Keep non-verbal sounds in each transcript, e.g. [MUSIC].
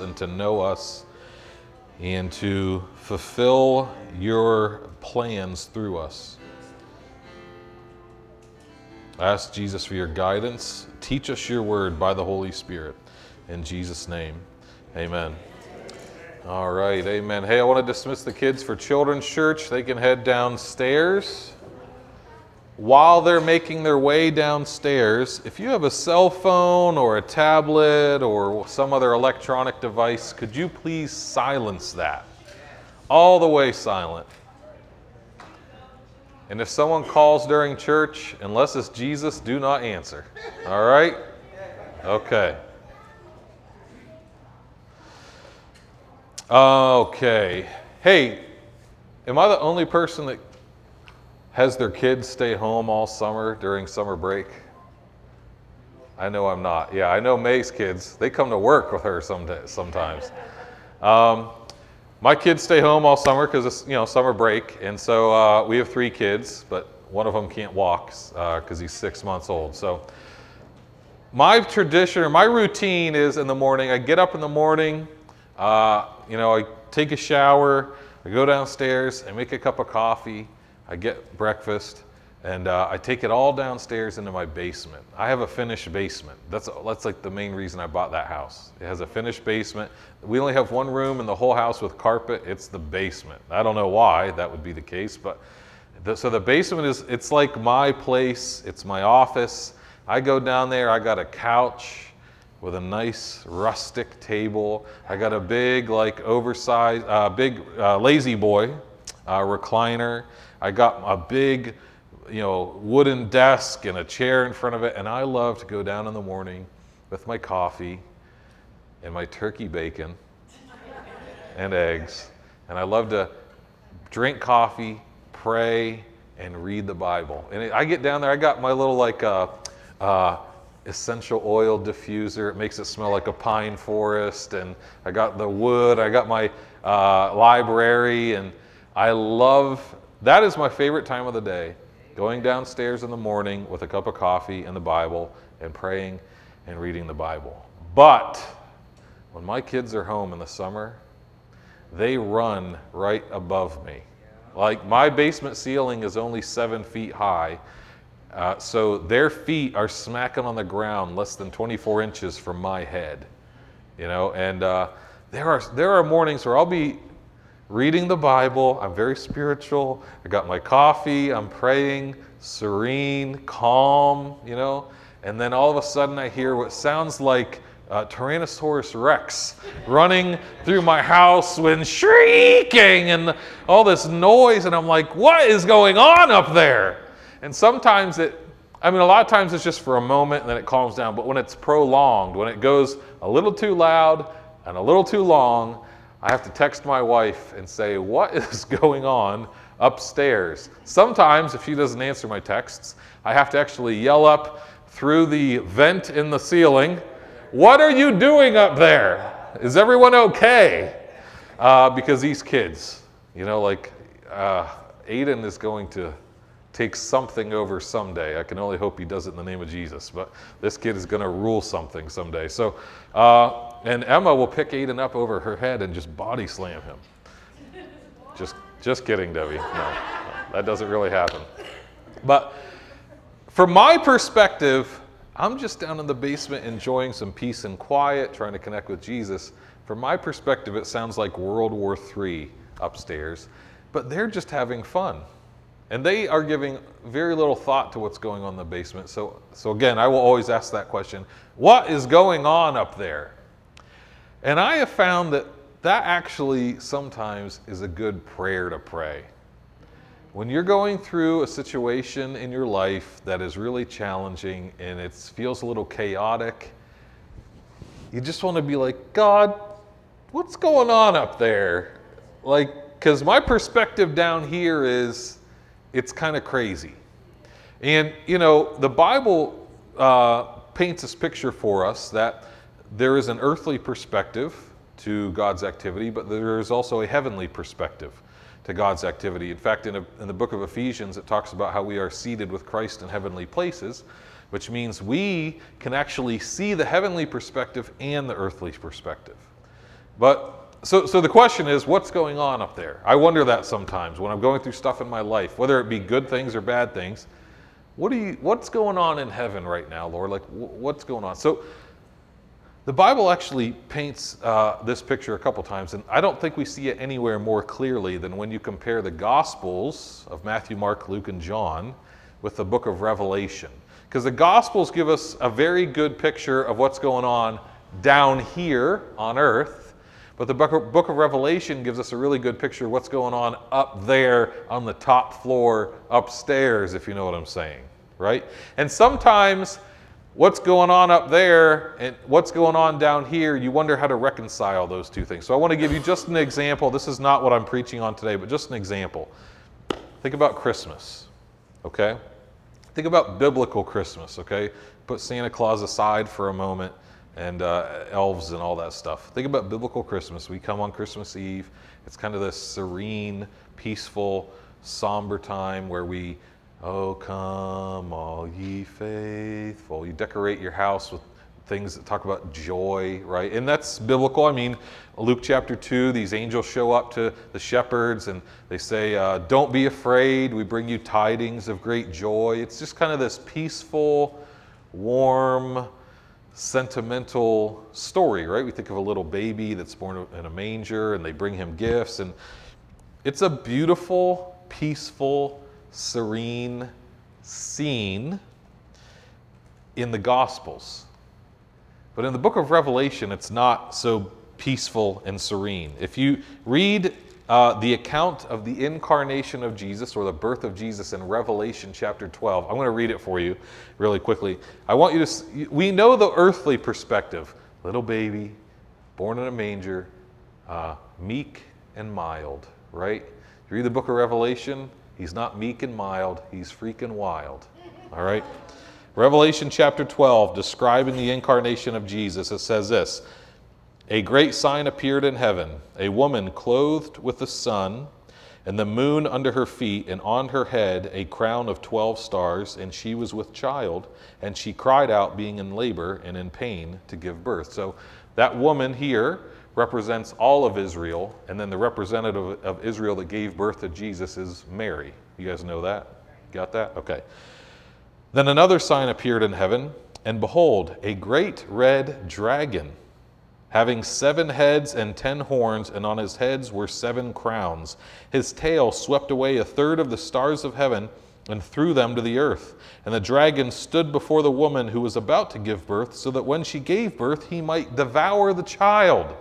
and to know us and to fulfill your plans through us. I ask Jesus for your guidance. Teach us your word by the Holy Spirit. In Jesus' name, amen. All right, amen. Hey, I want to dismiss the kids for Children's Church. They can head downstairs. While they're making their way downstairs, if you have a cell phone or a tablet or some other electronic device, could you please silence that? All the way silent. And if someone calls during church, unless it's Jesus, do not answer. All right? Okay. Okay. Hey, am I the only person that has their kids stay home all summer during summer break? I know I'm not. Yeah, I know May's kids. They come to work with her some sometimes. Um, my kids stay home all summer because it's you know summer break, and so uh, we have three kids, but one of them can't walk because uh, he's six months old. So my tradition or my routine is in the morning. I get up in the morning. Uh, you know, I take a shower. I go downstairs. I make a cup of coffee. I get breakfast, and uh, I take it all downstairs into my basement. I have a finished basement. That's, that's like the main reason I bought that house. It has a finished basement. We only have one room in the whole house with carpet. It's the basement. I don't know why that would be the case, but the, so the basement is, it's like my place. It's my office. I go down there. I got a couch with a nice rustic table. I got a big, like oversized, uh, big uh, La-Z-Boy uh, recliner. I got a big, you know, wooden desk and a chair in front of it, and I love to go down in the morning with my coffee and my turkey bacon and eggs, and I love to drink coffee, pray, and read the Bible. And I get down there, I got my little like uh, uh, essential oil diffuser. It makes it smell like a pine forest, and I got the wood. I got my uh, library, and I love that is my favorite time of the day going downstairs in the morning with a cup of coffee and the Bible and praying and reading the Bible. But when my kids are home in the summer, they run right above me. Like my basement ceiling is only seven feet high, uh, so their feet are smacking on the ground less than 24 inches from my head. You know, and uh, there are there are mornings where I'll be reading the Bible. I'm very spiritual. I got my coffee. I'm praying, serene, calm, you know. And then all of a sudden, I hear what sounds like uh, Tyrannosaurus Rex running through my house when shrieking and all this noise. And I'm like, what is going on up there? And sometimes it, I mean, a lot of times it's just for a moment and then it calms down. But when it's prolonged, when it goes a little too loud and a little too long, I have to text my wife and say, What [LAUGHS] is going on upstairs? Sometimes, if she doesn't answer my texts, I have to actually yell up through the vent in the ceiling, What are you doing up there? Is everyone okay? Uh, because these kids, you know, like uh, Aiden is going to take something over someday. I can only hope he does it in the name of Jesus, but this kid is going to rule something someday. So, uh, and Emma will pick Aiden up over her head and just body slam him. Just, just kidding, Debbie. No, that doesn't really happen. But from my perspective, I'm just down in the basement enjoying some peace and quiet, trying to connect with Jesus. From my perspective, it sounds like World War III upstairs, but they're just having fun. And they are giving very little thought to what's going on in the basement. So, so again, I will always ask that question what is going on up there? And I have found that that actually sometimes is a good prayer to pray. When you're going through a situation in your life that is really challenging and it feels a little chaotic, you just want to be like, God, what's going on up there? Like, because my perspective down here is it's kind of crazy. And, you know, the Bible uh, paints this picture for us that there is an earthly perspective to God's activity, but there is also a heavenly perspective to God's activity. In fact, in, a, in, the book of Ephesians, it talks about how we are seated with Christ in heavenly places, which means we can actually see the heavenly perspective and the earthly perspective. But so, so the question is, what's going on up there? I wonder that sometimes when I'm going through stuff in my life, whether it be good things or bad things. What do you, what's going on in heaven right now, Lord? Like, what's going on? So, the Bible actually paints uh, this picture a couple times, and I don't think we see it anywhere more clearly than when you compare the Gospels of Matthew, Mark, Luke, and John with the book of Revelation. Because the Gospels give us a very good picture of what's going on down here on earth, but the book of, book of Revelation gives us a really good picture of what's going on up there on the top floor upstairs, if you know what I'm saying, right? And sometimes what's going on up there and what's going on down here, you wonder how to reconcile those two things. So I want to give you just an example. This is not what I'm preaching on today, but just an example. Think about Christmas, okay? Think about biblical Christmas, okay? Put Santa Claus aside for a moment and uh, elves and all that stuff. Think about biblical Christmas. We come on Christmas Eve. It's kind of this serene, peaceful, somber time where we Oh, come, all ye faithful. You decorate your house with things that talk about joy, right? And that's biblical. I mean, Luke chapter 2, these angels show up to the shepherds and they say, uh, Don't be afraid. We bring you tidings of great joy. It's just kind of this peaceful, warm, sentimental story, right? We think of a little baby that's born in a manger and they bring him gifts. And it's a beautiful, peaceful, serene scene in the Gospels. But in the book of Revelation, it's not so peaceful and serene. If you read uh, the account of the incarnation of Jesus or the birth of Jesus in Revelation chapter 12, I'm going to read it for you really quickly. I want you to, we know the earthly perspective little baby, born in a manger, uh, meek and mild, right? You read the book of Revelation, He's not meek and mild, he's freaking wild. All right? Revelation chapter 12, describing the incarnation of Jesus, it says this A great sign appeared in heaven a woman clothed with the sun, and the moon under her feet, and on her head a crown of 12 stars, and she was with child, and she cried out, being in labor and in pain to give birth. So that woman here represents all of Israel, and then the representative of Israel that gave birth to Jesus is Mary. You guys know that? Got that? Okay. Then another sign appeared in heaven, and behold, a great red dragon, having seven heads and ten horns, and on his heads were seven crowns. His tail swept away a third of the stars of heaven and threw them to the earth. And the dragon stood before the woman who was about to give birth, so that when she gave birth, he might devour the child.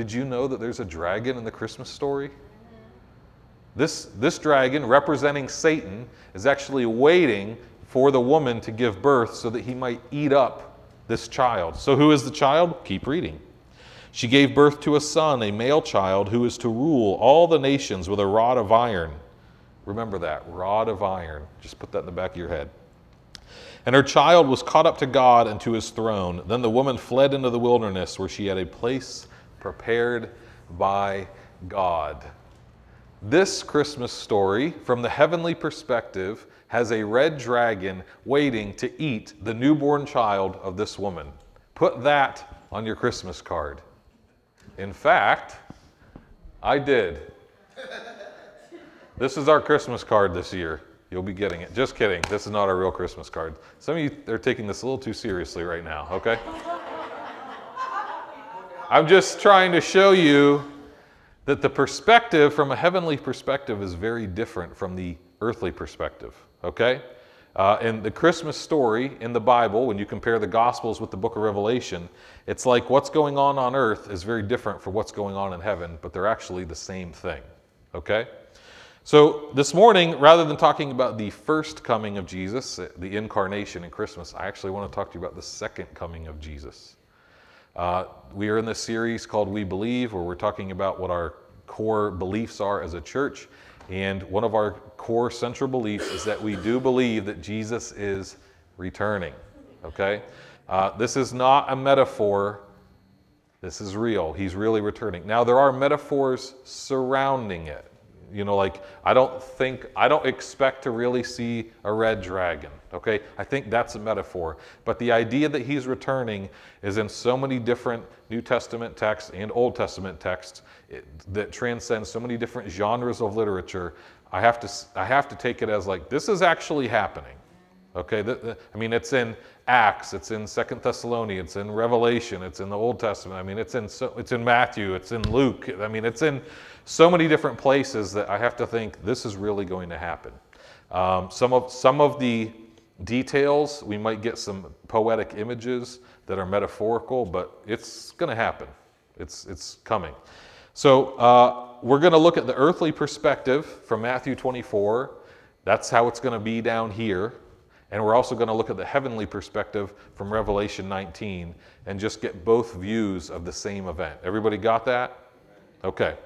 Did you know that there's a dragon in the Christmas story? This, this dragon, representing Satan, is actually waiting for the woman to give birth so that he might eat up this child. So, who is the child? Keep reading. She gave birth to a son, a male child, who is to rule all the nations with a rod of iron. Remember that, rod of iron. Just put that in the back of your head. And her child was caught up to God and to his throne. Then the woman fled into the wilderness where she had a place prepared by God. This Christmas story, from the heavenly perspective, has a red dragon waiting to eat the newborn child of this woman. Put that on your Christmas card. In fact, I did. This is our Christmas card this year. You'll be getting it. Just kidding. This is not our real Christmas card. Some of you are taking this a little too seriously right now, okay? I'm just trying to show you that the perspective from a heavenly perspective is very different from the earthly perspective, okay? Uh, in the Christmas story in the Bible, when you compare the Gospels with the book of Revelation, it's like what's going on on earth is very different from what's going on in heaven, but they're actually the same thing, okay? So this morning, rather than talking about the first coming of Jesus, the incarnation in Christmas, I actually want to talk to you about the second coming of Jesus. Uh, we are in this series called We Believe, where we're talking about what our core beliefs are as a church. And one of our core central beliefs is that we do believe that Jesus is returning. Okay? Uh, this is not a metaphor, this is real. He's really returning. Now, there are metaphors surrounding it. You know, like I don't think, I don't expect to really see a red dragon. Okay, I think that's a metaphor. But the idea that he's returning is in so many different New Testament texts and Old Testament texts it, that transcend so many different genres of literature. I have to, I have to take it as like this is actually happening. Okay, the, the, I mean, it's in Acts, it's in Second Thessalonians, it's in Revelation, it's in the Old Testament. I mean, it's in so, it's in Matthew, it's in Luke. I mean, it's in so many different places that I have to think this is really going to happen. Um, some of some of the details we might get some poetic images that are metaphorical, but it's going to happen. It's it's coming. So uh, we're going to look at the earthly perspective from Matthew 24. That's how it's going to be down here. And we're also going to look at the heavenly perspective from Revelation 19 and just get both views of the same event. Everybody got that? Okay.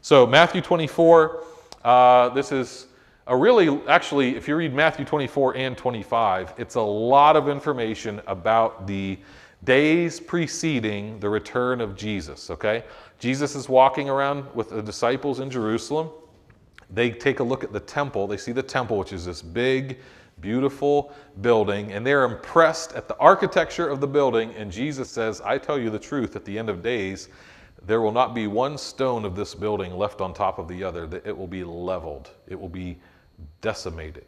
So, Matthew 24, uh, this is a really, actually, if you read Matthew 24 and 25, it's a lot of information about the days preceding the return of Jesus, okay? Jesus is walking around with the disciples in Jerusalem. They take a look at the temple. They see the temple, which is this big, beautiful building, and they're impressed at the architecture of the building. And Jesus says, I tell you the truth, at the end of days, there will not be one stone of this building left on top of the other, that it will be leveled, it will be decimated.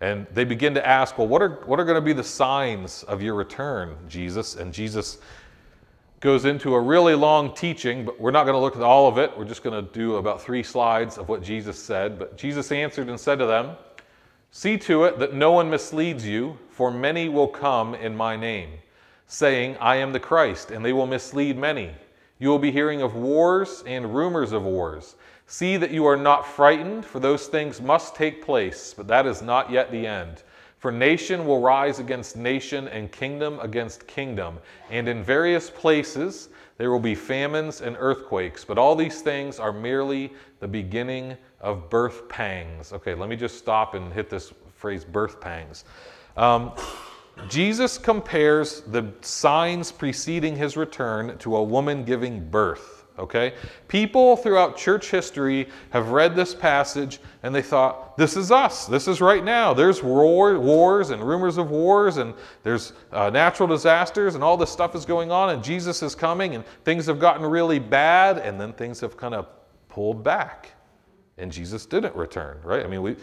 And they begin to ask, Well, what are, what are going to be the signs of your return, Jesus? And Jesus goes into a really long teaching, but we're not going to look at all of it. We're just going to do about three slides of what Jesus said. But Jesus answered and said to them, See to it that no one misleads you, for many will come in my name, saying, I am the Christ, and they will mislead many. You will be hearing of wars and rumors of wars. See that you are not frightened, for those things must take place, but that is not yet the end. For nation will rise against nation, and kingdom against kingdom, and in various places there will be famines and earthquakes, but all these things are merely the beginning of birth pangs. Okay, let me just stop and hit this phrase birth pangs. Um, Jesus compares the signs preceding his return to a woman giving birth. Okay? People throughout church history have read this passage and they thought, this is us. This is right now. There's war, wars and rumors of wars, and there's uh, natural disasters, and all this stuff is going on, and Jesus is coming, and things have gotten really bad, and then things have kind of pulled back and Jesus didn't return, right? I mean, we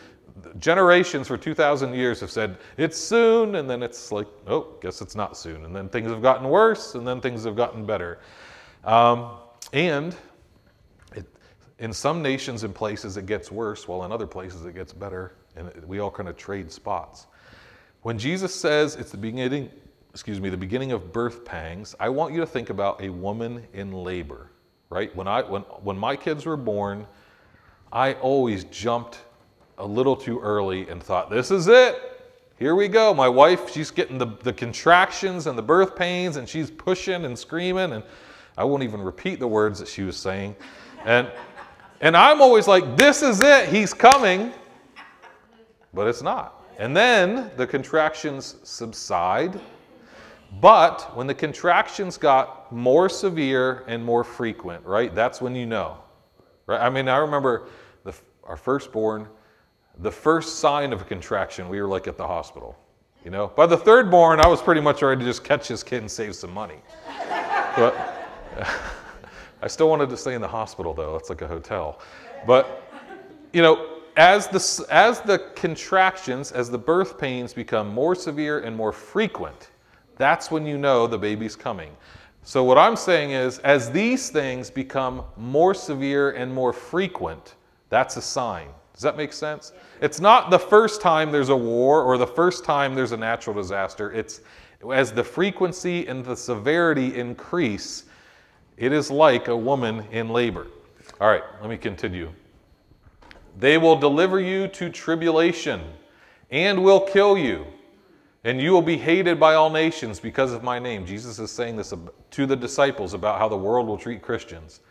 generations for 2,000 years have said it's soon, and then it's like, oh, guess it's not soon. And then things have gotten worse, and then things have gotten better. Um, and it, in some nations and places, it gets worse, while in other places, it gets better, and we all kind of trade spots. When Jesus says it's the beginning, excuse me, the beginning of birth pangs, I want you to think about a woman in labor, right? When I when when my kids were born, I always jumped a little too early and thought, this is it. Here we go. My wife, she's getting the, the contractions and the birth pains, and she's pushing and screaming, and I won't even repeat the words that she was saying. And, and I'm always like, this is it. He's coming. But it's not. And then the contractions subside. But when the contractions got more severe and more frequent, right, that's when you know. Right? I mean, I remember our firstborn, the first sign of a contraction, we were like at the hospital. You know, by the third born, I was pretty much ready to just catch this kid and save some money. but [LAUGHS] I still wanted to stay in the hospital, though. That's like a hotel. But, you know, as the, as the contractions, as the birth pains become more severe and more frequent, that's when you know the baby's coming. So, what I'm saying is, as these things become more severe and more frequent, that's a sign. Does that make sense? It's not the first time there's a war or the first time there's a natural disaster. It's as the frequency and the severity increase, it is like a woman in labor. All right, let me continue. They will deliver you to tribulation and will kill you, and you will be hated by all nations because of my name. Jesus is saying this to the disciples about how the world will treat Christians.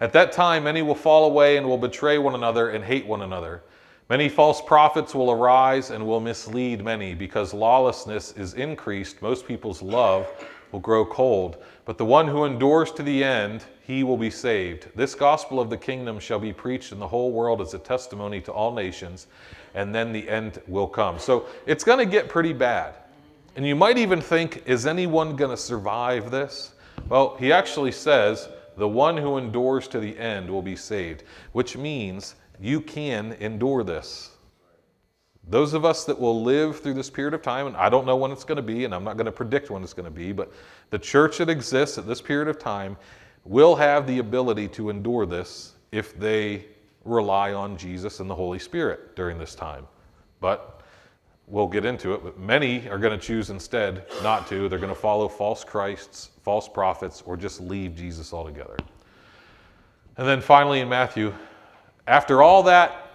At that time, many will fall away and will betray one another and hate one another. Many false prophets will arise and will mislead many because lawlessness is increased. Most people's love will grow cold, but the one who endures to the end, he will be saved. This gospel of the kingdom shall be preached in the whole world as a testimony to all nations, and then the end will come. So it's going to get pretty bad. And you might even think, is anyone going to survive this? Well, he actually says, the one who endures to the end will be saved, which means you can endure this. Those of us that will live through this period of time, and I don't know when it's going to be, and I'm not going to predict when it's going to be, but the church that exists at this period of time will have the ability to endure this if they rely on Jesus and the Holy Spirit during this time. But we'll get into it, but many are going to choose instead not to. They're going to follow false Christs, false prophets, or just leave Jesus altogether. And then finally in Matthew, after all that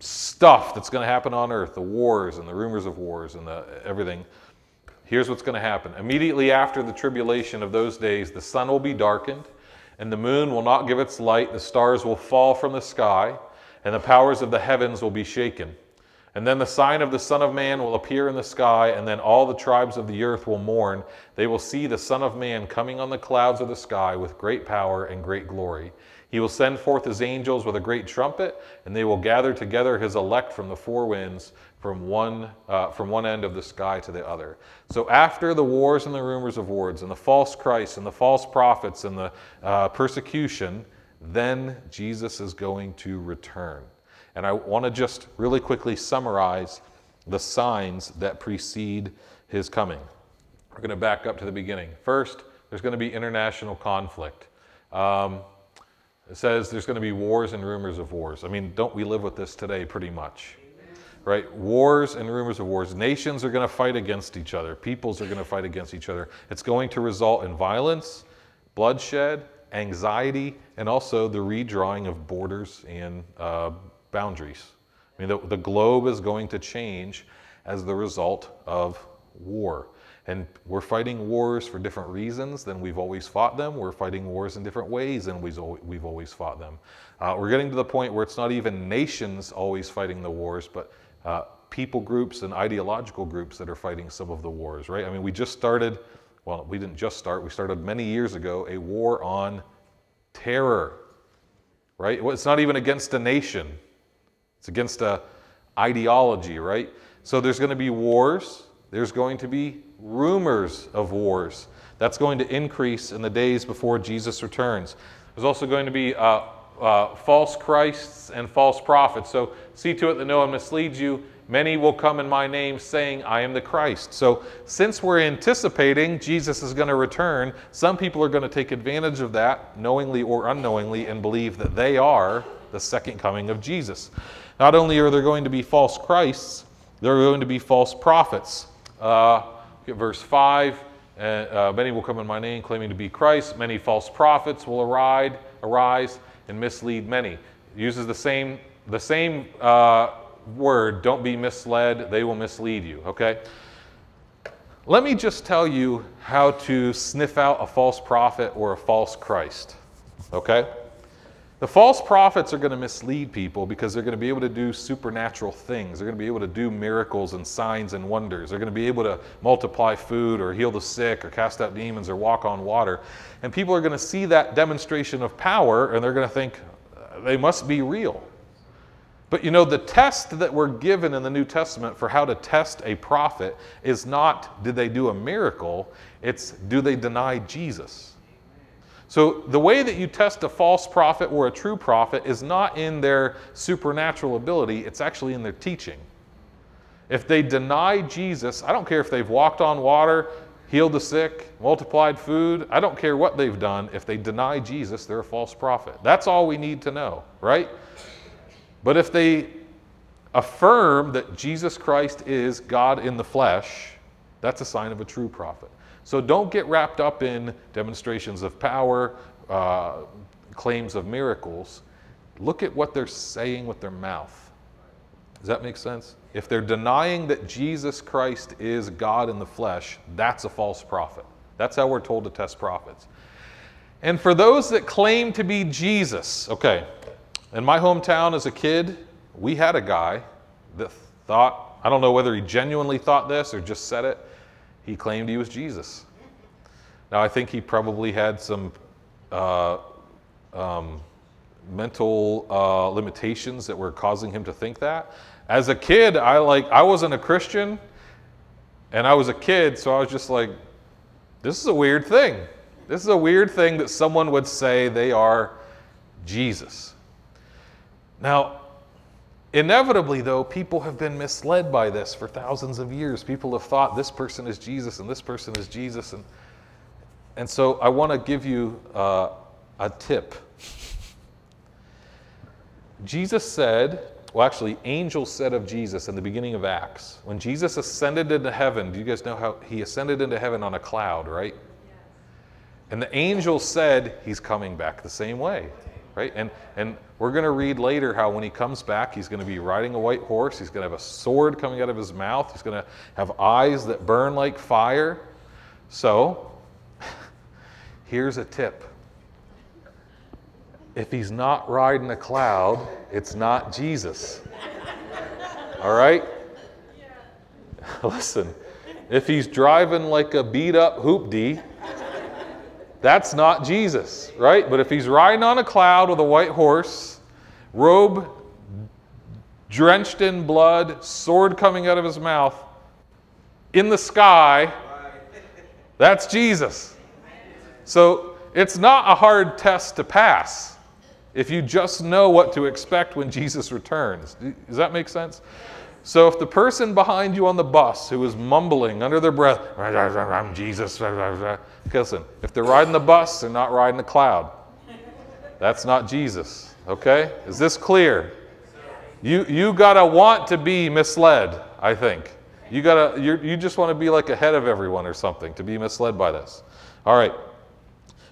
stuff that's going to happen on earth, the wars and the rumors of wars and the, everything, here's what's going to happen. Immediately after the tribulation of those days, the sun will be darkened, and the moon will not give its light, the stars will fall from the sky, and the powers of the heavens will be shaken. And then the sign of the Son of Man will appear in the sky, and then all the tribes of the earth will mourn. They will see the Son of Man coming on the clouds of the sky with great power and great glory. He will send forth his angels with a great trumpet, and they will gather together his elect from the four winds, from one, uh, from one end of the sky to the other. So, after the wars and the rumors of wars, and the false Christ, and the false prophets, and the uh, persecution, then Jesus is going to return. And I want to just really quickly summarize the signs that precede his coming. We're going to back up to the beginning. First, there's going to be international conflict. Um, it says there's going to be wars and rumors of wars. I mean, don't we live with this today pretty much? Right? Wars and rumors of wars. Nations are going to fight against each other. Peoples are going to fight against each other. It's going to result in violence, bloodshed, anxiety, and also the redrawing of borders and uh, boundaries. I mean, the, the globe is going to change as the result of war. And we're fighting wars for different reasons than we've always fought them. We're fighting wars in different ways than we've always fought them. Uh, we're getting to the point where it's not even nations always fighting the wars, but uh, people groups and ideological groups that are fighting some of the wars, right? I mean, we just started, well, we didn't just start, we started many years ago a war on terror, right? It's not even against a nation, it's against a ideology, right? So there's going to be wars, there's going to be rumors of wars. That's going to increase in the days before Jesus returns. There's also going to be uh, uh, false Christs and false prophets. So see to it that no one misleads you. Many will come in my name saying, I am the Christ. So, since we're anticipating Jesus is going to return, some people are going to take advantage of that, knowingly or unknowingly, and believe that they are the second coming of Jesus. Not only are there going to be false Christs, there are going to be false prophets. Uh, verse 5 uh, Many will come in my name claiming to be Christ. Many false prophets will arise, arise and mislead many. uses the same, the same uh, word, don't be misled, they will mislead you, okay? Let me just tell you how to sniff out a false prophet or a false Christ, okay? The false prophets are going to mislead people because they're going to be able to do supernatural things. They're going to be able to do miracles and signs and wonders. They're going to be able to multiply food or heal the sick or cast out demons or walk on water. And people are going to see that demonstration of power and they're going to think uh, they must be real. But you know, the test that we're given in the New Testament for how to test a prophet is not did they do a miracle, it's do they deny Jesus. So, the way that you test a false prophet or a true prophet is not in their supernatural ability, it's actually in their teaching. If they deny Jesus, I don't care if they've walked on water, healed the sick, multiplied food, I don't care what they've done. If they deny Jesus, they're a false prophet. That's all we need to know, right? But if they affirm that Jesus Christ is God in the flesh, that's a sign of a true prophet. So don't get wrapped up in demonstrations of power, uh, claims of miracles. Look at what they're saying with their mouth. Does that make sense? If they're denying that Jesus Christ is God in the flesh, that's a false prophet. That's how we're told to test prophets. And for those that claim to be Jesus, okay, in my hometown as a kid, we had a guy that thought, I don't know whether he genuinely thought this or just said it, he claimed he was Jesus. Now, I think he probably had some uh, um, mental uh, limitations that were causing him to think that. As a kid, I like I wasn't a Christian, and I was a kid, so I was just like, this is a weird thing. This is a weird thing that someone would say they are Jesus. Now, inevitably, though, people have been misled by this for thousands of years. People have thought this person is Jesus and this person is Jesus. And, and so I want to give you uh, a tip. Jesus said, well, actually, angels said of Jesus in the beginning of Acts, when Jesus ascended into heaven, do you guys know how he ascended into heaven on a cloud, right? And the angels said he's coming back the same way, right? And, and we're going to read later how when he comes back, he's going to be riding a white horse. He's going to have a sword coming out of his mouth. He's going to have eyes that burn like fire. So, [LAUGHS] here's a tip if he's not riding a cloud, it's not Jesus. All right? [LAUGHS] Listen, if he's driving like a beat up hoopty, that's not Jesus, right? But if he's riding on a cloud with a white horse, robe drenched in blood, sword coming out of his mouth, in the sky, that's Jesus. So it's not a hard test to pass if you just know what to expect when Jesus returns. Does that make sense? So if the person behind you on the bus who is mumbling under their breath, I'm Jesus, listen, if they're riding the bus, they're not riding the cloud. That's not Jesus. Okay? Is this clear? You, you gotta want to be misled, I think. You gotta, you you just want to be like ahead of everyone or something to be misled by this. All right.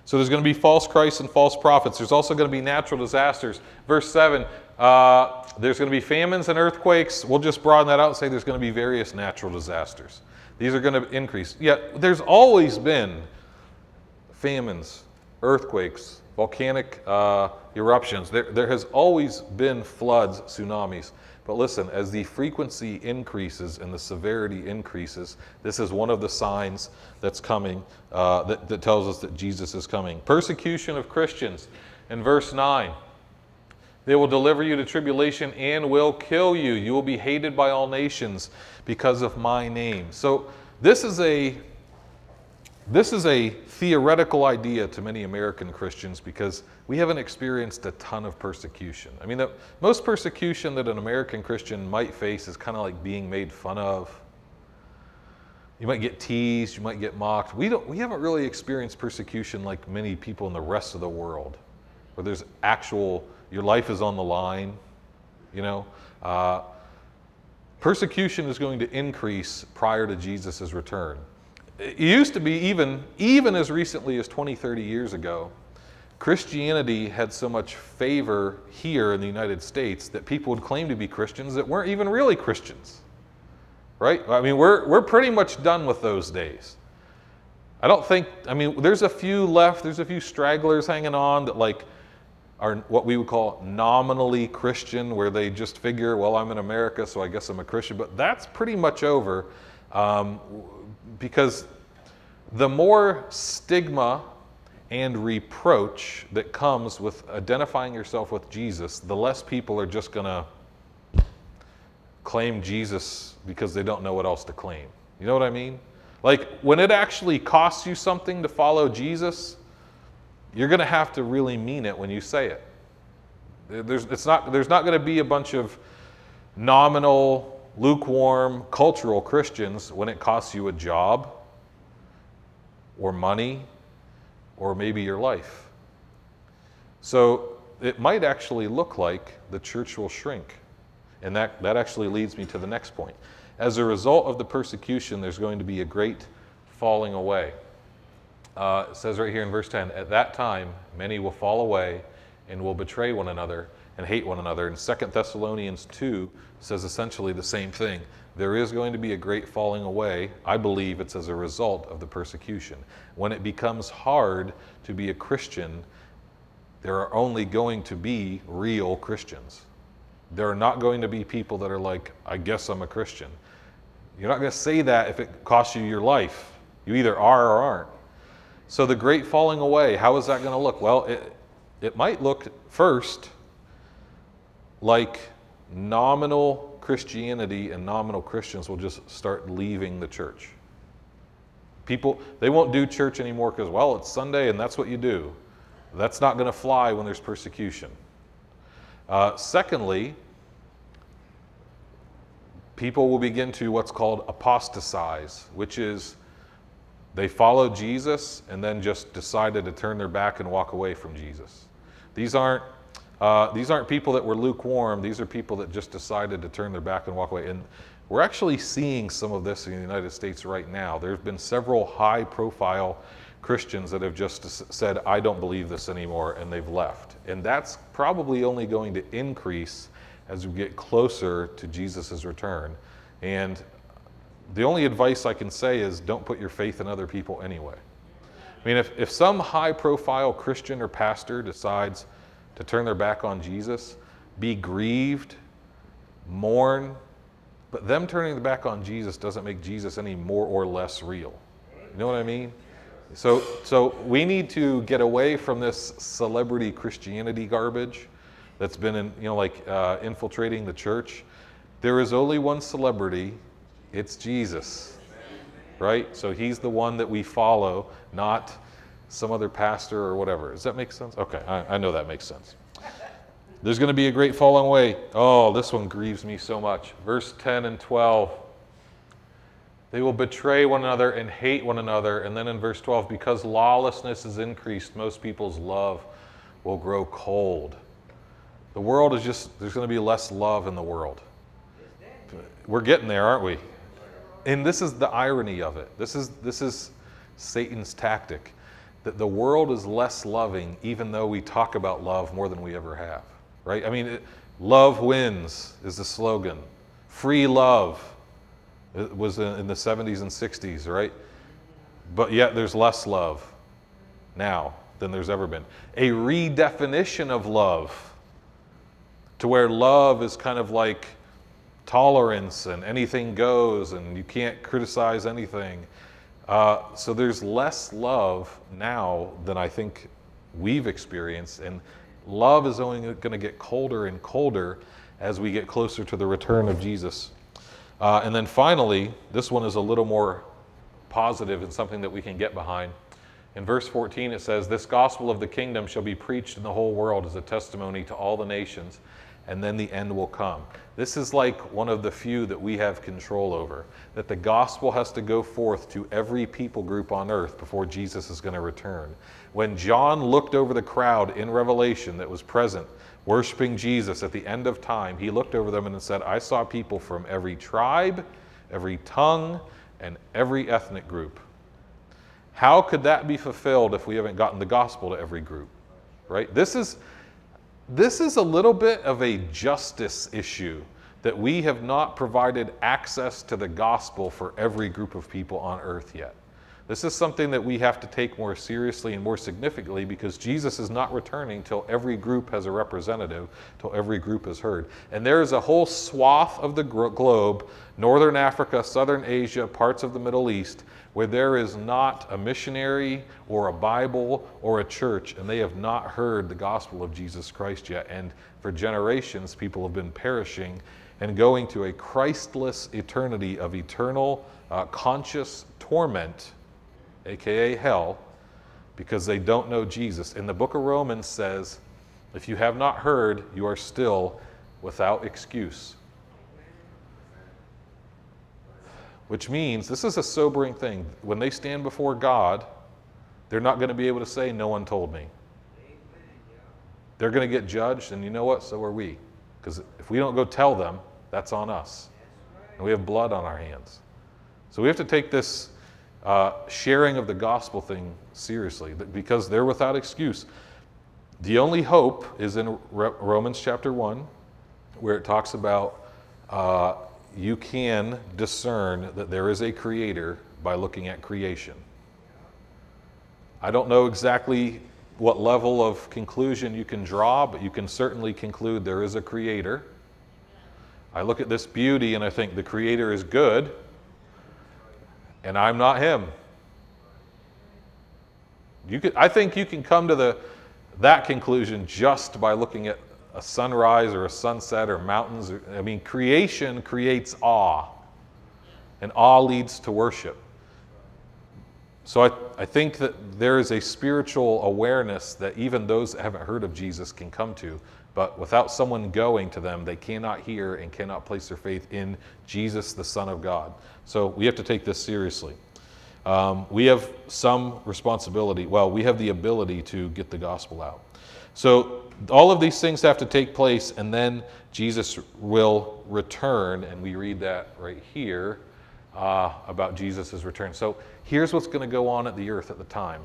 So there's going to be false Christs and false prophets. There's also going to be natural disasters. Verse 7 uh, there's going to be famines and earthquakes. We'll just broaden that out and say there's going to be various natural disasters. These are going to increase. Yet there's always been famines, earthquakes, volcanic uh, eruptions. There, there has always been floods, tsunamis. But listen, as the frequency increases and the severity increases, this is one of the signs that's coming uh, that, that tells us that Jesus is coming. Persecution of Christians in verse 9. They will deliver you to tribulation and will kill you. You will be hated by all nations because of my name. So this is a this is a theoretical idea to many American Christians because we haven't experienced a ton of persecution. I mean, the most persecution that an American Christian might face is kind of like being made fun of. You might get teased, you might get mocked. We, don't, we haven't really experienced persecution like many people in the rest of the world, where there's actual, your life is on the line, you know. Uh, persecution is going to increase prior to Jesus' return it used to be even, even as recently as 20, 30 years ago, Christianity had so much favor here in the United States that people would claim to be Christians that weren't even really Christians. Right? I mean, we're, we're pretty much done with those days. I don't think, I mean, there's a few left, there's a few stragglers hanging on that, like, are what we would call nominally Christian, where they just figure, well, I'm in America, so I guess I'm a Christian. But that's pretty much over. Um, because the more stigma and reproach that comes with identifying yourself with Jesus, the less people are just going to claim Jesus because they don't know what else to claim. You know what I mean? Like when it actually costs you something to follow Jesus, you're going to have to really mean it when you say it. There's, it's not, there's not going to be a bunch of nominal lukewarm cultural Christians when it costs you a job or money or maybe your life. So it might actually look like the church will shrink. And that, that actually leads me to the next point. As a result of the persecution, there's going to be a great falling away. Uh, says right here in verse 10 At that time, many will fall away and will betray one another and hate one another. And 2 Thessalonians 2 says essentially the same thing. There is going to be a great falling away. I believe it's as a result of the persecution. When it becomes hard to be a Christian, there are only going to be real Christians. There are not going to be people that are like, I guess I'm a Christian. You're not going to say that if it costs you your life. You either are or aren't. So the great falling away, how is that going to look? Well, it, it might look first like nominal Christianity and nominal Christians will just start leaving the church. People, they won't do church anymore because, well, it's Sunday and that's what you do. That's not going to fly when there's persecution. Uh, secondly, people will begin to what's called apostatize, which is they followed Jesus and then just decided to turn their back and walk away from Jesus. These aren't, uh, these aren't people that were lukewarm, these are people that just decided to turn their back and walk away. And we're actually seeing some of this in the United States right now. There's been several high profile Christians that have just said, I don't believe this anymore, and they've left. And that's probably only going to increase as we get closer to Jesus' return. And the only advice I can say is don't put your faith in other people anyway. I mean, if, if some high profile Christian or pastor decides to turn their back on Jesus, be grieved, mourn, but them turning their back on Jesus doesn't make Jesus any more or less real. You know what I mean? So, so we need to get away from this celebrity Christianity garbage that's been in, you know, like uh, infiltrating the church. There is only one celebrity, it's Jesus, right? So he's the one that we follow, not some other pastor or whatever. Does that make sense? Okay, I, I know that makes sense. There's going to be a great falling away. Oh, this one grieves me so much. Verse 10 and 12. They will betray one another and hate one another. And then in verse 12, because lawlessness is increased, most people's love will grow cold. The world is just, there's going to be less love in the world. We're getting there, aren't we? And this is the irony of it. This is, this is Satan's tactic that the world is less loving, even though we talk about love more than we ever have, right? I mean, it, love wins is the slogan. Free love it was in the 70s and 60s, right? But yet there's less love now than there's ever been. A redefinition of love to where love is kind of like tolerance and anything goes and you can't criticize anything. Uh, so there's less love now than I think we've experienced, and love is only going to get colder and colder as we get closer to the return of Jesus. Uh, and then finally, this one is a little more positive and something that we can get behind. In verse 14, it says, This gospel of the kingdom shall be preached in the whole world as a testimony to all the nations, and then the end will come. This is like one of the few that we have control over, that the gospel has to go forth to every people group on earth before Jesus is going to return. When John looked over the crowd in Revelation that was present, worshiping Jesus at the end of time, he looked over them and said, I saw people from every tribe, every tongue, and every ethnic group. How could that be fulfilled if we haven't gotten the gospel to every group? Right? This is this is a little bit of a justice issue that we have not provided access to the gospel for every group of people on earth yet. This is something that we have to take more seriously and more significantly because Jesus is not returning till every group has a representative, till every group is heard. And there is a whole swath of the globe, Northern Africa, Southern Asia, parts of the Middle East, where there is not a missionary or a Bible or a church, and they have not heard the gospel of Jesus Christ yet. And for generations, people have been perishing and going to a Christless eternity of eternal uh, conscious torment, aka hell, because they don't know Jesus. And the book of Romans says, if you have not heard, you are still without excuse. which means this is a sobering thing. When they stand before God, they're not going to be able to say, No one told me. They're going to get judged, and you know what? So are we. Because if we don't go tell them, that's on us. And we have blood on our hands. So we have to take this uh, sharing of the gospel thing seriously because they're without excuse. The only hope is in Romans chapter 1, where it talks about uh, you can discern that there is a creator by looking at creation. I don't know exactly what level of conclusion you can draw, but you can certainly conclude there is a creator. I look at this beauty and I think the creator is good, and I'm not him. You could, I think you can come to the, that conclusion just by looking at a sunrise or a sunset or mountains. I mean, creation creates awe, and awe leads to worship. So I, I think that there is a spiritual awareness that even those that haven't heard of Jesus can come to, but without someone going to them, they cannot hear and cannot place their faith in Jesus, the Son of God. So we have to take this seriously. Um, we have some responsibility. Well, we have the ability to get the gospel out. So all of these things have to take place, and then Jesus will return, and we read that right here uh, about Jesus' return. So here's what's going to go on at the earth at the time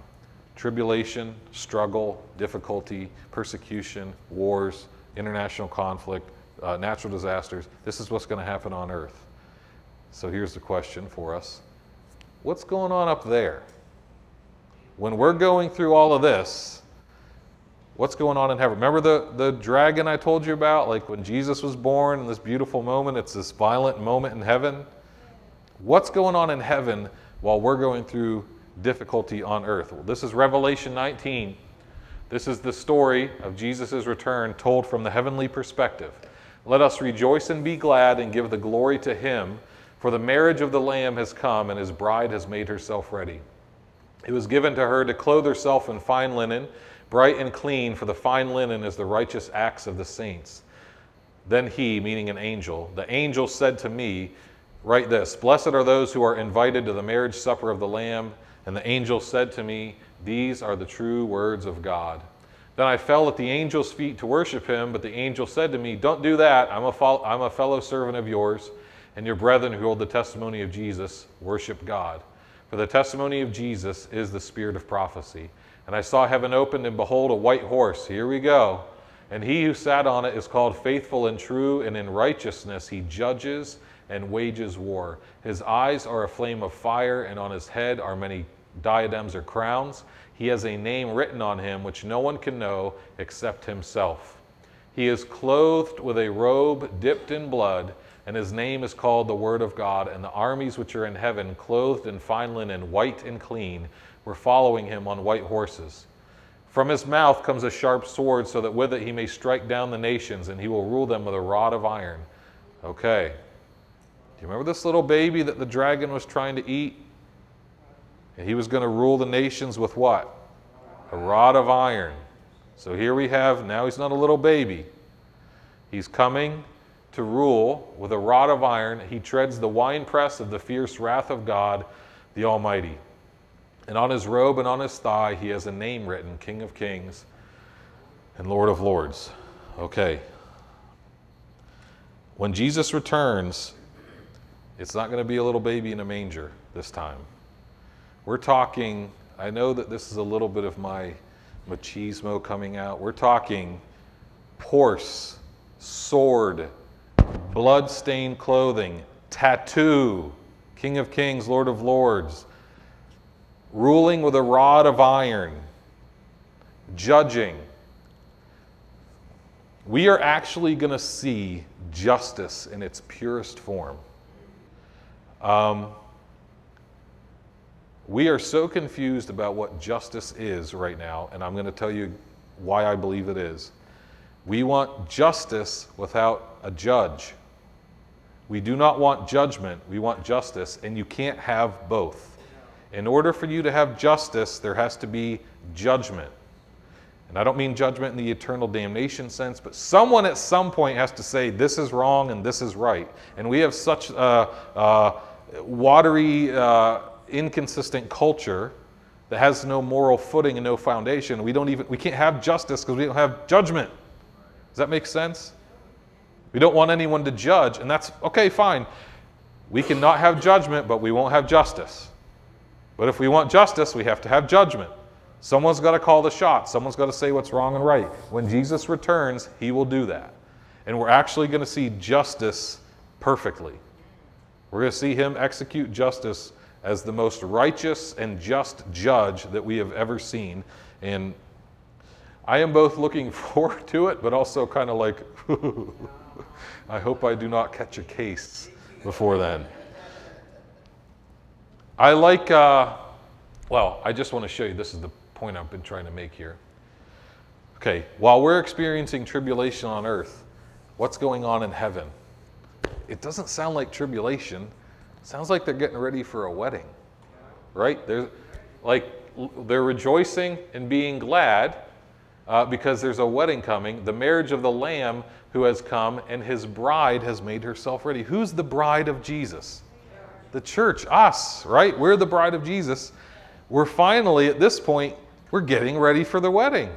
tribulation, struggle, difficulty, persecution, wars, international conflict, uh, natural disasters. This is what's going to happen on earth. So here's the question for us What's going on up there? When we're going through all of this, what's going on in heaven? Remember the, the dragon I told you about? Like when Jesus was born in this beautiful moment, it's this violent moment in heaven. What's going on in heaven while we're going through difficulty on earth? Well, this is Revelation 19. This is the story of Jesus' return told from the heavenly perspective. Let us rejoice and be glad and give the glory to him, for the marriage of the Lamb has come, and his bride has made herself ready. It was given to her to clothe herself in fine linen, bright and clean, for the fine linen is the righteous acts of the saints. Then he, meaning an angel, the angel said to me, Write this Blessed are those who are invited to the marriage supper of the Lamb. And the angel said to me, These are the true words of God. Then I fell at the angel's feet to worship him, but the angel said to me, Don't do that. I'm a, fo- I'm a fellow servant of yours, and your brethren who hold the testimony of Jesus worship God. For the testimony of Jesus is the spirit of prophecy. And I saw heaven opened, and behold, a white horse. Here we go. And he who sat on it is called faithful and true, and in righteousness he judges and wages war. His eyes are a flame of fire, and on his head are many diadems or crowns. He has a name written on him which no one can know except himself. He is clothed with a robe dipped in blood, and his name is called the Word of God. And the armies which are in heaven, clothed in fine linen, white and clean, were following him on white horses. From his mouth comes a sharp sword, so that with it he may strike down the nations, and he will rule them with a rod of iron. Okay, you remember this little baby that the dragon was trying to eat? And he was going to rule the nations with what? A rod of iron. So here we have, now he's not a little baby. He's coming to rule with a rod of iron. He treads the winepress of the fierce wrath of God, the Almighty. And on his robe and on his thigh, he has a name written King of Kings and Lord of Lords. Okay. When Jesus returns, it's not going to be a little baby in a manger this time. We're talking, I know that this is a little bit of my machismo coming out. We're talking horse, sword, blood-stained clothing, tattoo, King of Kings, Lord of Lords, ruling with a rod of iron, judging. We are actually going to see justice in its purest form. Um, we are so confused about what justice is right now, and I'm going to tell you why I believe it is. We want justice without a judge. We do not want judgment, we want justice, and you can't have both. In order for you to have justice, there has to be judgment. And I don't mean judgment in the eternal damnation sense, but someone at some point has to say, this is wrong and this is right. And we have such a, a watery, uh, inconsistent culture that has no moral footing and no foundation. We don't even we can't have justice because we don't have judgment. Does that make sense? We don't want anyone to judge, and that's okay, fine. We cannot have judgment, but we won't have justice. But if we want justice, we have to have judgment. Someone's got to call the shots. Someone's got to say what's wrong and right. When Jesus returns, he will do that. And we're actually going to see justice perfectly. We're going to see him execute justice as the most righteous and just judge that we have ever seen. And I am both looking [LAUGHS] forward to it, but also kind of like, [LAUGHS] I hope I do not catch a case before then. I like, uh, well, I just want to show you this is the point I've been trying to make here. Okay, while we're experiencing tribulation on earth, what's going on in heaven? It doesn't sound like tribulation. It sounds like they're getting ready for a wedding, right? They're like they're rejoicing and being glad uh, because there's a wedding coming, the marriage of the Lamb who has come, and his bride has made herself ready. Who's the bride of Jesus? The church, us, right? We're the bride of Jesus. We're finally, at this point, we're getting ready for the wedding.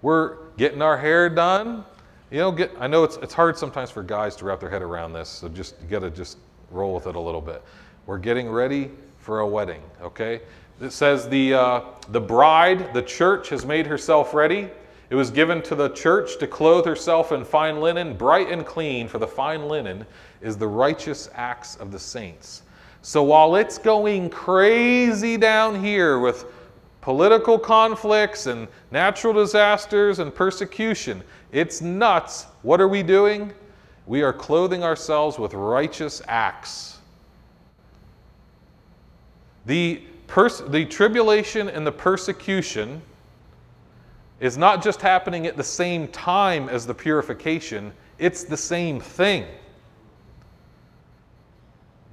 We're getting our hair done. You know, get, I know it's, it's hard sometimes for guys to wrap their head around this, so just you got to just roll with it a little bit. We're getting ready for a wedding, okay? It says the, uh, the bride, the church, has made herself ready. It was given to the church to clothe herself in fine linen, bright and clean, for the fine linen is the righteous acts of the saints. So while it's going crazy down here with political conflicts and natural disasters and persecution, it's nuts. What are we doing? We are clothing ourselves with righteous acts. The pers- the tribulation and the persecution is not just happening at the same time as the purification, it's the same thing.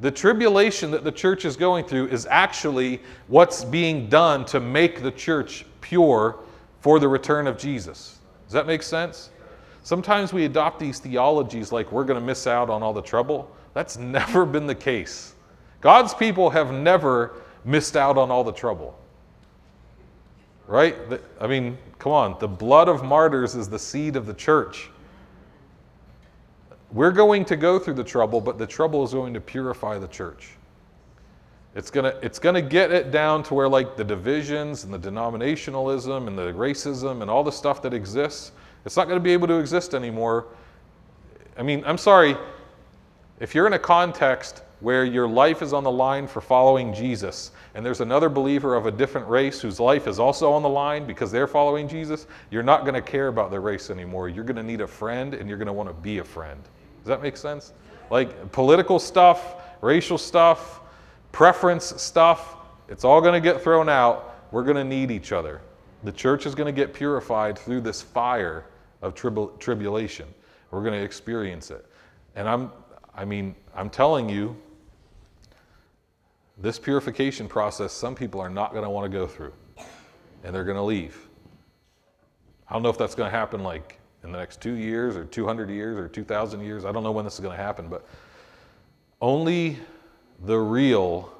The tribulation that the church is going through is actually what's being done to make the church pure for the return of Jesus. Does that make sense? Sometimes we adopt these theologies like we're going to miss out on all the trouble. That's [LAUGHS] never been the case. God's people have never missed out on all the trouble. Right? I mean, come on. The blood of martyrs is the seed of the church. We're going to go through the trouble, but the trouble is going to purify the church. It's gonna, it's gonna get it down to where like the divisions and the denominationalism and the racism and all the stuff that exists, it's not gonna be able to exist anymore. I mean, I'm sorry, if you're in a context where your life is on the line for following Jesus, and there's another believer of a different race whose life is also on the line because they're following Jesus, you're not going to care about their race anymore. You're going to need a friend and you're going to want to be a friend. Does that make sense? Like political stuff, racial stuff, preference stuff, it's all going to get thrown out. We're going to need each other. The church is going to get purified through this fire of tribul- tribulation. We're going to experience it. And I'm, I mean, I'm telling you, this purification process, some people are not going to want to go through, and they're going to leave. I don't know if that's going to happen like in the next two years or 200 years or 2,000 years. I don't know when this is going to happen, but only the real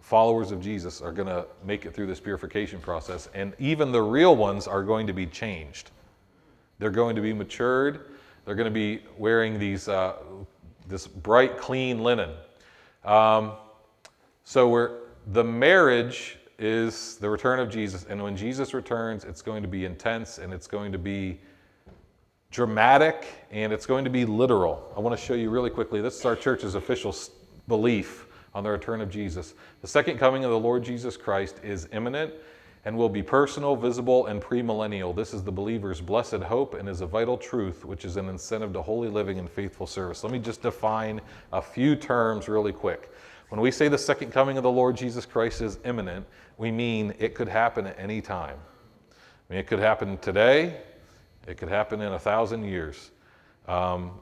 followers of Jesus are going to make it through this purification process, and even the real ones are going to be changed. They're going to be matured. They're going to be wearing these uh, this bright, clean linen. Um, so we're, the marriage is the return of Jesus. And when Jesus returns, it's going to be intense and it's going to be dramatic and it's going to be literal. I want to show you really quickly. This is our church's official belief on the return of Jesus. The second coming of the Lord Jesus Christ is imminent and will be personal, visible, and premillennial. This is the believer's blessed hope and is a vital truth, which is an incentive to holy living and faithful service. Let me just define a few terms really quick. When we say the second coming of the Lord Jesus Christ is imminent, we mean it could happen at any time. I mean, it could happen today, it could happen in a thousand years. Um,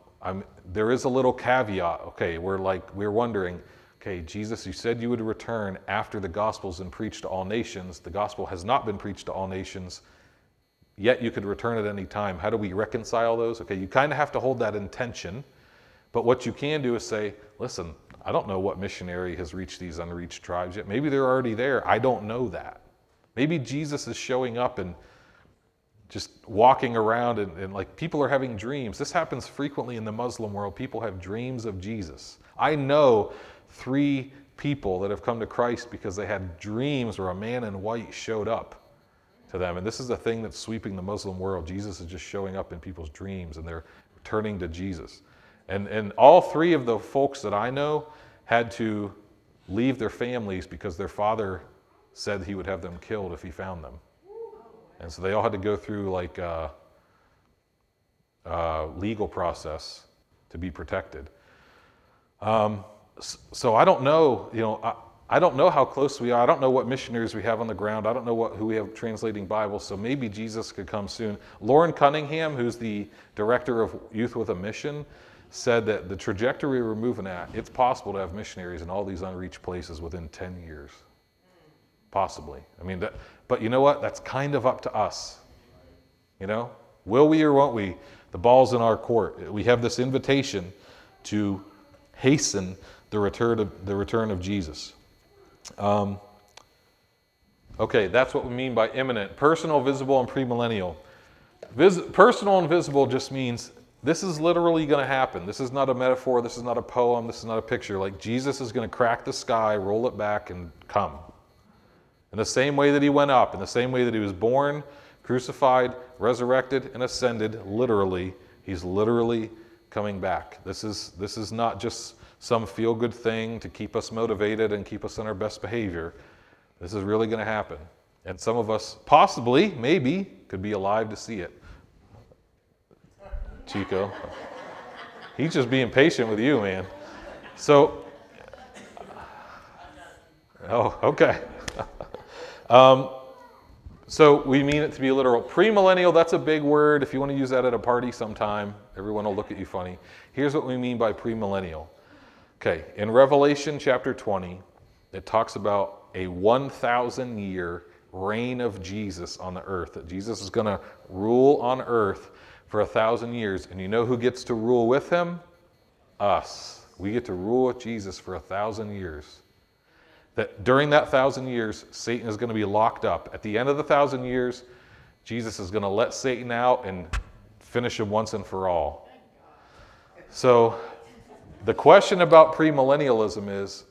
there is a little caveat. Okay, we're like, we're wondering, okay, Jesus, you said you would return after the gospel's been preached to all nations. The gospel has not been preached to all nations, yet you could return at any time. How do we reconcile those? Okay, you kind of have to hold that intention. But what you can do is say, listen, I don't know what missionary has reached these unreached tribes yet. Maybe they're already there. I don't know that. Maybe Jesus is showing up and just walking around and, and, like people are having dreams. This happens frequently in the Muslim world. People have dreams of Jesus. I know three people that have come to Christ because they had dreams where a man in white showed up to them. And this is a thing that's sweeping the Muslim world. Jesus is just showing up in people's dreams and they're turning to Jesus. And, and all three of the folks that I know had to leave their families because their father said he would have them killed if he found them. And so they all had to go through like a, a legal process to be protected. Um, so I don't know, you know, I, I don't know how close we are. I don't know what missionaries we have on the ground. I don't know what, who we have translating Bibles. So maybe Jesus could come soon. Loren Cunningham, who's the director of Youth with a Mission, said that the trajectory we're moving at, it's possible to have missionaries in all these unreached places within 10 years. Possibly. I mean, that, but you know what? That's kind of up to us. You know, will we or won't we? The ball's in our court. We have this invitation to hasten the return of, the return of Jesus. Um, okay, that's what we mean by imminent. Personal, visible, and premillennial. Vis- personal and visible just means this is literally going to happen. This is not a metaphor. This is not a poem. This is not a picture. Like Jesus is going to crack the sky, roll it back, and come. In the same way that he went up, in the same way that he was born, crucified, resurrected, and ascended, literally, he's literally coming back. This is, this is not just some feel good thing to keep us motivated and keep us on our best behavior. This is really going to happen. And some of us, possibly, maybe, could be alive to see it. Chico. He's just being patient with you, man. So, oh, okay. [LAUGHS] um, so we mean it to be literal. Premillennial, that's a big word. If you want to use that at a party sometime, everyone will look at you funny. Here's what we mean by premillennial. Okay, in Revelation chapter 20, it talks about a 1,000 year reign of Jesus on the earth, that Jesus is going to rule on earth for a thousand years. And you know who gets to rule with him? Us. We get to rule with Jesus for a thousand years. That during that thousand years, Satan is going to be locked up. At the end of the thousand years, Jesus is going to let Satan out and finish him once and for all. So the question about premillennialism is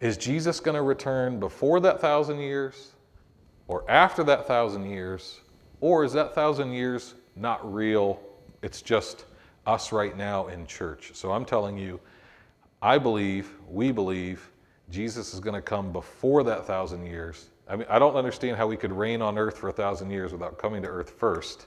Is Jesus going to return before that thousand years or after that thousand years? Or is that thousand years not real? It's just us right now in church. So I'm telling you, I believe, we believe, Jesus is going to come before that thousand years. I mean, I don't understand how we could reign on earth for a thousand years without coming to earth first.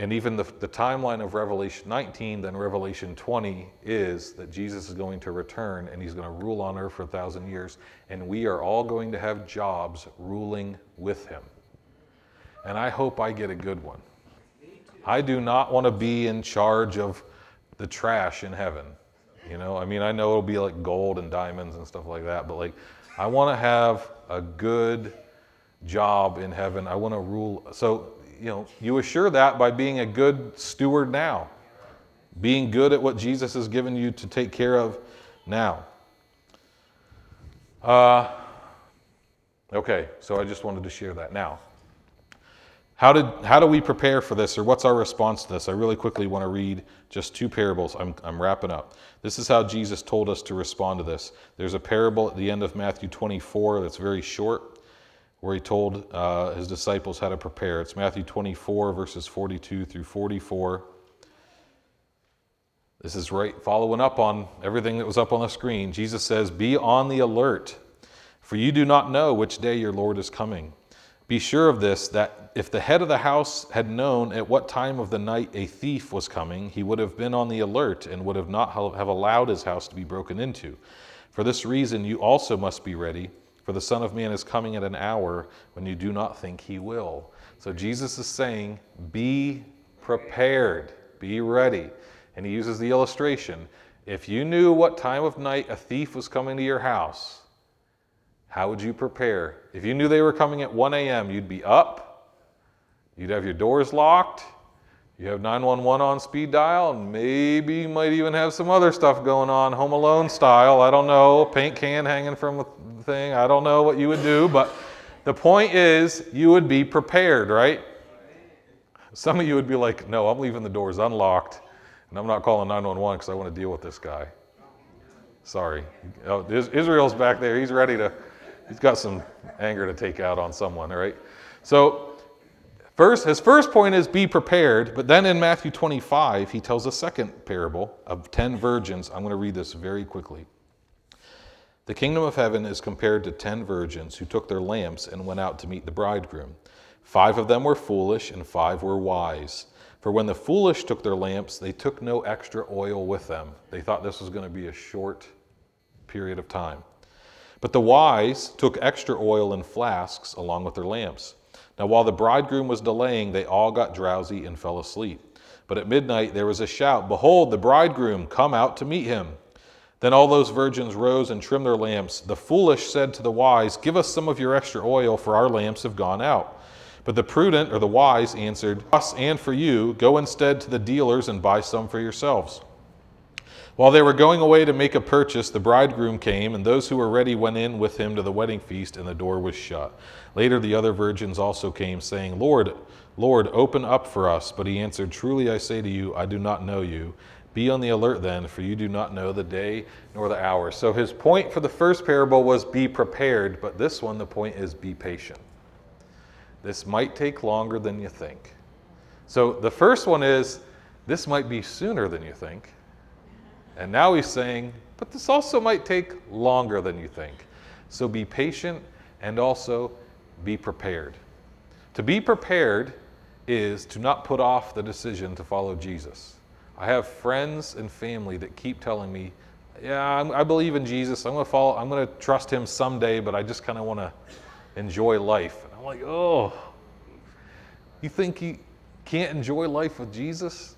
And even the, the timeline of Revelation 19, then Revelation 20, is that Jesus is going to return and he's going to rule on earth for a thousand years. And we are all going to have jobs ruling with him. And I hope I get a good one. I do not want to be in charge of the trash in heaven. You know, I mean, I know it'll be like gold and diamonds and stuff like that, but like, I want to have a good job in heaven. I want to rule. So you know, you assure that by being a good steward now, being good at what Jesus has given you to take care of now. Uh, okay, so I just wanted to share that now. How, did, how do we prepare for this, or what's our response to this? I really quickly want to read just two parables. I'm, I'm wrapping up. This is how Jesus told us to respond to this. There's a parable at the end of Matthew 24 that's very short where he told uh, his disciples how to prepare. It's Matthew 24, verses 42 through 44. This is right following up on everything that was up on the screen. Jesus says, Be on the alert, for you do not know which day your Lord is coming. Be sure of this that if the head of the house had known at what time of the night a thief was coming, he would have been on the alert and would have not have allowed his house to be broken into. For this reason, you also must be ready for the Son of Man is coming at an hour when you do not think he will. So Jesus is saying, Be prepared, be ready. And he uses the illustration if you knew what time of night a thief was coming to your house, how would you prepare? If you knew they were coming at 1 a.m., you'd be up, you'd have your doors locked, you have 911 on speed dial, and maybe you might even have some other stuff going on, Home Alone style. I don't know, paint can hanging from the thing. I don't know what you would do, but the point is, you would be prepared, right? Some of you would be like, no, I'm leaving the doors unlocked, and I'm not calling 911 because I want to deal with this guy. Sorry. Oh, Israel's back there. He's ready to, he's got some anger to take out on someone, all right? So, First, his first point is be prepared, but then in Matthew 25, he tells a second parable of 10 virgins. I'm going to read this very quickly. The kingdom of heaven is compared to 10 virgins who took their lamps and went out to meet the bridegroom. Five of them were foolish, and five were wise. For when the foolish took their lamps, they took no extra oil with them. They thought this was going to be a short period of time. But the wise took extra oil in flasks along with their lamps. Now, while the bridegroom was delaying, they all got drowsy and fell asleep. But at midnight there was a shout Behold, the bridegroom, come out to meet him. Then all those virgins rose and trimmed their lamps. The foolish said to the wise, Give us some of your extra oil, for our lamps have gone out. But the prudent or the wise answered, Us and for you, go instead to the dealers and buy some for yourselves. While they were going away to make a purchase, the bridegroom came, and those who were ready went in with him to the wedding feast, and the door was shut. Later, the other virgins also came, saying, Lord, Lord, open up for us. But he answered, Truly I say to you, I do not know you. Be on the alert then, for you do not know the day nor the hour. So his point for the first parable was be prepared, but this one, the point is be patient. This might take longer than you think. So the first one is this might be sooner than you think. And now he's saying, but this also might take longer than you think. So be patient and also be prepared. To be prepared is to not put off the decision to follow Jesus. I have friends and family that keep telling me, yeah, i believe in Jesus. I'm going to follow, I'm going to trust him someday, but I just kind of want to enjoy life. And I'm like, oh, you think you can't enjoy life with Jesus?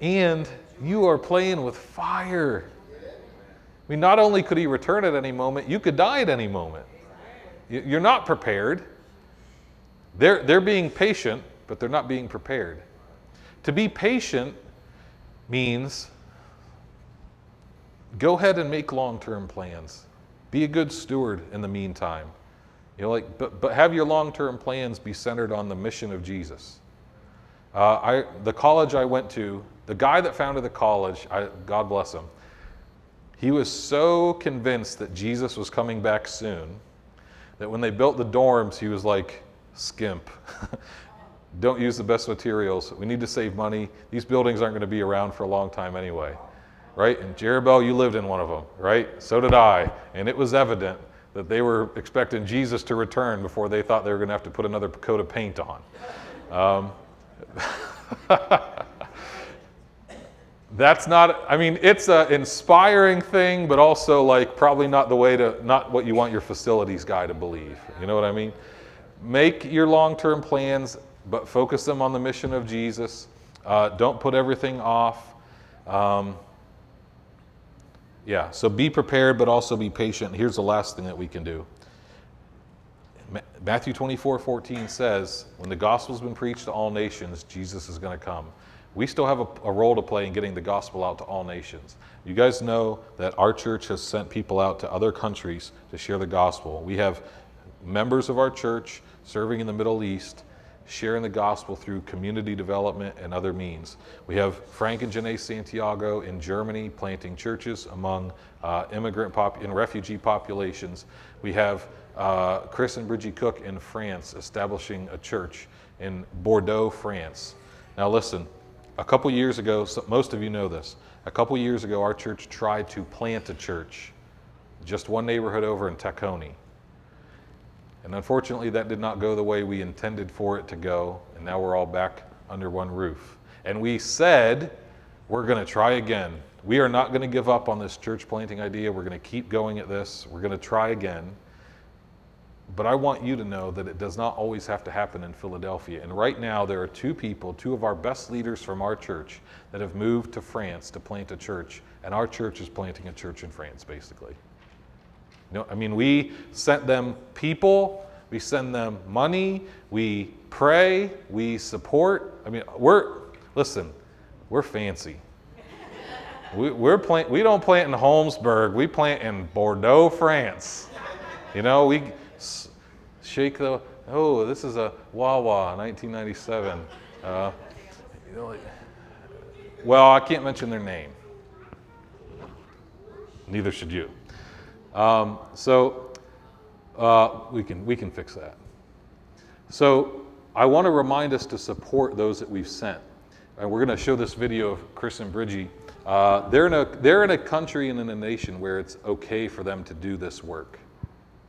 And you are playing with fire. I mean, not only could he return at any moment, you could die at any moment. You're not prepared. They're, they're being patient, but they're not being prepared. To be patient means go ahead and make long term plans. Be a good steward in the meantime. You know, like, but, but have your long term plans be centered on the mission of Jesus. Uh, I, the college I went to, the guy that founded the college, I, God bless him, he was so convinced that Jesus was coming back soon that when they built the dorms, he was like, skimp. [LAUGHS] Don't use the best materials. We need to save money. These buildings aren't going to be around for a long time anyway. Right? And Jerubel, you lived in one of them, right? So did I. And it was evident that they were expecting Jesus to return before they thought they were going to have to put another coat of paint on. Um, [LAUGHS] that's not i mean it's an inspiring thing but also like probably not the way to not what you want your facilities guy to believe. You know what i mean? Make your long-term plans but focus them on the mission of jesus. Uh, don't put everything off. Um, yeah so be prepared but also be patient. Here's the last thing that we can do. Matthew 24 14 says when the gospel's been preached to all nations jesus is going to come we still have a, a, role to play in getting the gospel out to all nations. You guys know that our church has sent people out to other countries to share the gospel. We have members of our church serving in the Middle East, sharing the gospel through community development and other means. We have Frank and Janae Santiago in Germany planting churches among uh, immigrant pop- and refugee populations. We have uh, Chris and Bridgie Cook in France establishing a church in Bordeaux, France. Now, listen, a couple years ago, most of you know this, a couple years ago, our church tried to plant a church just one neighborhood over in Tacony. And unfortunately, that did not go the way we intended for it to go, and now we're all back under one roof. And we said, we're going to try again. We are not going to give up on this church planting idea. We're going to keep going at this. We're going to try again. But I want you to know that it does not always have to happen in Philadelphia. And right now, there are two people, two of our best leaders from our church, that have moved to France to plant a church. And our church is planting a church in France, basically. You know, I mean, we sent them people, we send them money, we pray, we support. I mean, we're, listen, we're fancy. we, we're plant, we don't plant in Holmesburg, we plant in Bordeaux, France. You know, we shake the, oh, this is a Wawa 1997. Uh, well, I can't mention their name. Neither should you. Um, so uh, we, can, we can fix that. So I want to remind us to support those that we've sent. And we're going to show this video of Chris and Bridgie. Uh, they're, in a, they're in a country and in a nation where it's okay for them to do this work.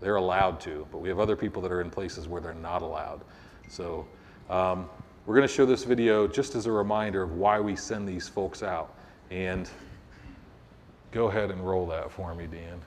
They're allowed to, but we have other people that are in places where they're not allowed. So um, we're going to show this video just as a reminder of why we send these folks out. And go ahead and roll that for me, Dan.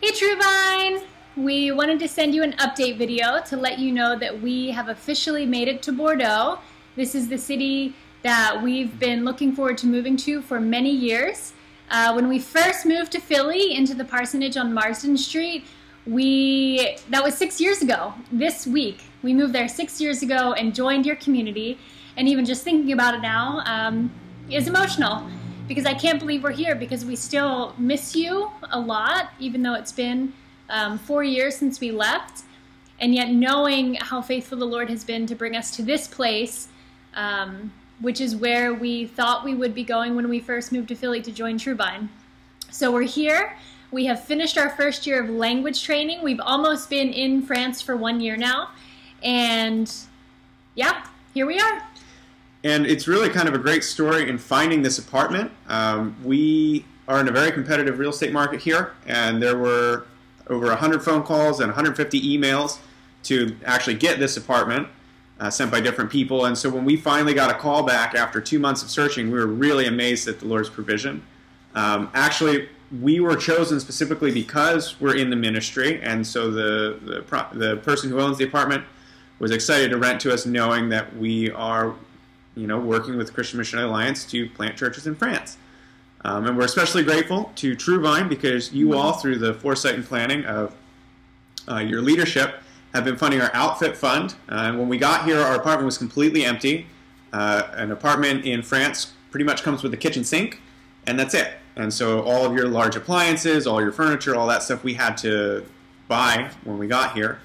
Hey Truevine! We wanted to send you an update video to let you know that we have officially made it to Bordeaux. This is the city that we've been looking forward to moving to for many years. Uh, when we first moved to Philly into the parsonage on Marsden Street, we that was six years ago. This week, we moved there six years ago and joined your community. And even just thinking about it now um, is emotional because I can't believe we're here because we still miss you a lot, even though it's been um, four years since we left. And yet, knowing how faithful the Lord has been to bring us to this place, um, which is where we thought we would be going when we first moved to Philly to join Truevine. So, we're here. We have finished our first year of language training. We've almost been in France for one year now. And yeah, here we are. And it's really kind of a great story in finding this apartment. Um, we are in a very competitive real estate market here, and there were over 100 phone calls and 150 emails to actually get this apartment uh, sent by different people. And so when we finally got a call back after two months of searching, we were really amazed at the Lord's provision. Um, actually, we were chosen specifically because we're in the ministry, and so the, the, the person who owns the apartment was excited to rent to us, knowing that we are you know, working with Christian Missionary Alliance to plant churches in France. Um, and we're especially grateful to Truevine because you all, through the foresight and planning of uh, your leadership, have been funding our outfit fund. Uh, and when we got here, our apartment was completely empty. Uh, an apartment in France pretty much comes with a kitchen sink, and that's it. And so all of your large appliances, all your furniture, all that stuff we had to buy when we got here.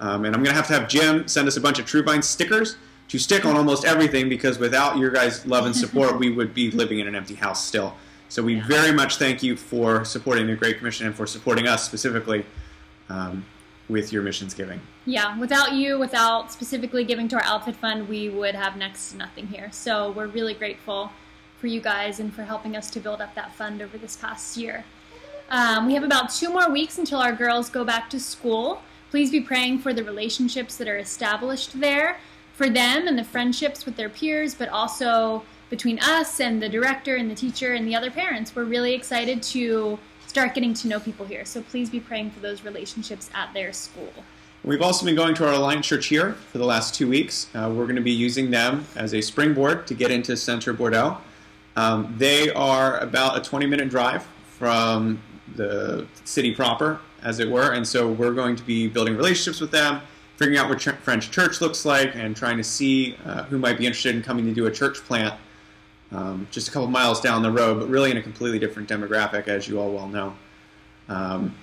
Um, and I'm going to have to have Jim send us a bunch of Truevine stickers to stick on almost everything because without your guys' love and support, we would be living in an empty house still. So we very much thank you for supporting the Great Commission and for supporting us specifically um, with your missions giving. Yeah, without you, without specifically giving to our outfit fund, we would have next to nothing here. So we're really grateful for you guys and for helping us to build up that fund over this past year. Um, we have about two more weeks until our girls go back to school. Please be praying for the relationships that are established there for them and the friendships with their peers, but also between us and the director and the teacher and the other parents. We're really excited to start getting to know people here. So please be praying for those relationships at their school. We've also been going to our Alliance Church here for the last two weeks. Uh, we're going to be using them as a springboard to get into Center Bordeaux. Um, they are about a 20 minute drive from the city proper, as it were, and so we're going to be building relationships with them figuring out what ch- French church looks like and trying to see uh, who might be interested in coming to do a church plant um, just a couple miles down the road, but really in a completely different demographic, as you all well know. Um,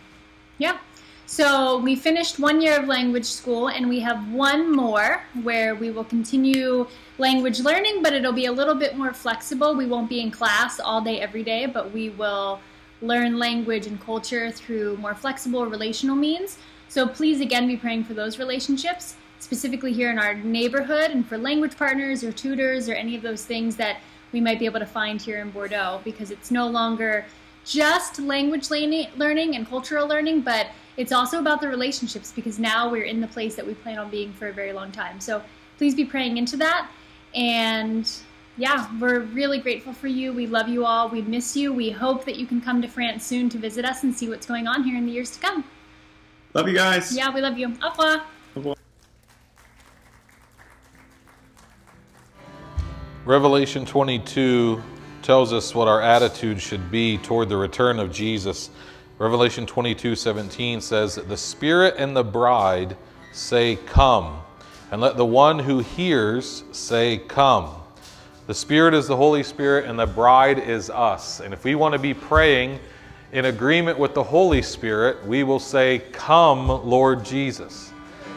yeah. So we finished one year of language school, and we have one more where we will continue language learning, but it'll be a little bit more flexible. We won't be in class all day, every day, but we will learn language and culture through more flexible relational means. So please again be praying for those relationships, specifically here in our neighborhood and for language partners or tutors or any of those things that we might be able to find here in Bordeaux because it's no longer just language learning and cultural learning, but it's also about the relationships because now we're in the place that we plan on being for a very long time. So please be praying into that. And yeah, we're really grateful for you. We love you all. We miss you. We hope that you can come to France soon to visit us and see what's going on here in the years to come. Love you guys. Yeah, we love you. Au revoir. Au revoir. Revelation 22 tells us what our attitude should be toward the return of Jesus. Revelation 22 17 says, The Spirit and the bride say, Come. And let the one who hears say, Come. The Spirit is the Holy Spirit, and the bride is us. And if we want to be praying, in agreement with the Holy Spirit, we will say, Come, Lord Jesus.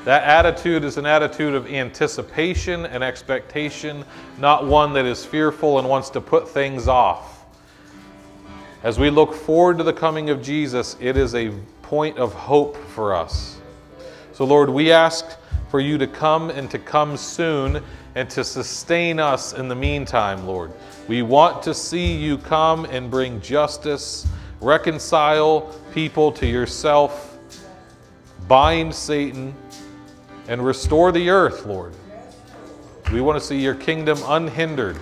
That attitude is an attitude of anticipation and expectation, not one that is fearful and wants to put things off. As we look forward to the coming of Jesus, it is a point of hope for us. So, Lord, we ask for you to come and to come soon and to sustain us in the meantime, Lord. We want to see you come and bring justice reconcile people to yourself, bind Satan, and restore the earth, Lord. We want to see your kingdom unhindered.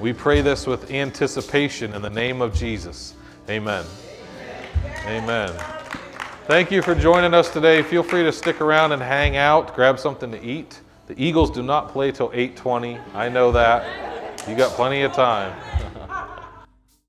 We pray this with anticipation in the name of Jesus. Amen. Amen. Thank you for joining us today. Feel free to stick around and hang out, grab something to eat. The Eagles do not play till 8:20. I know that. You got plenty of time.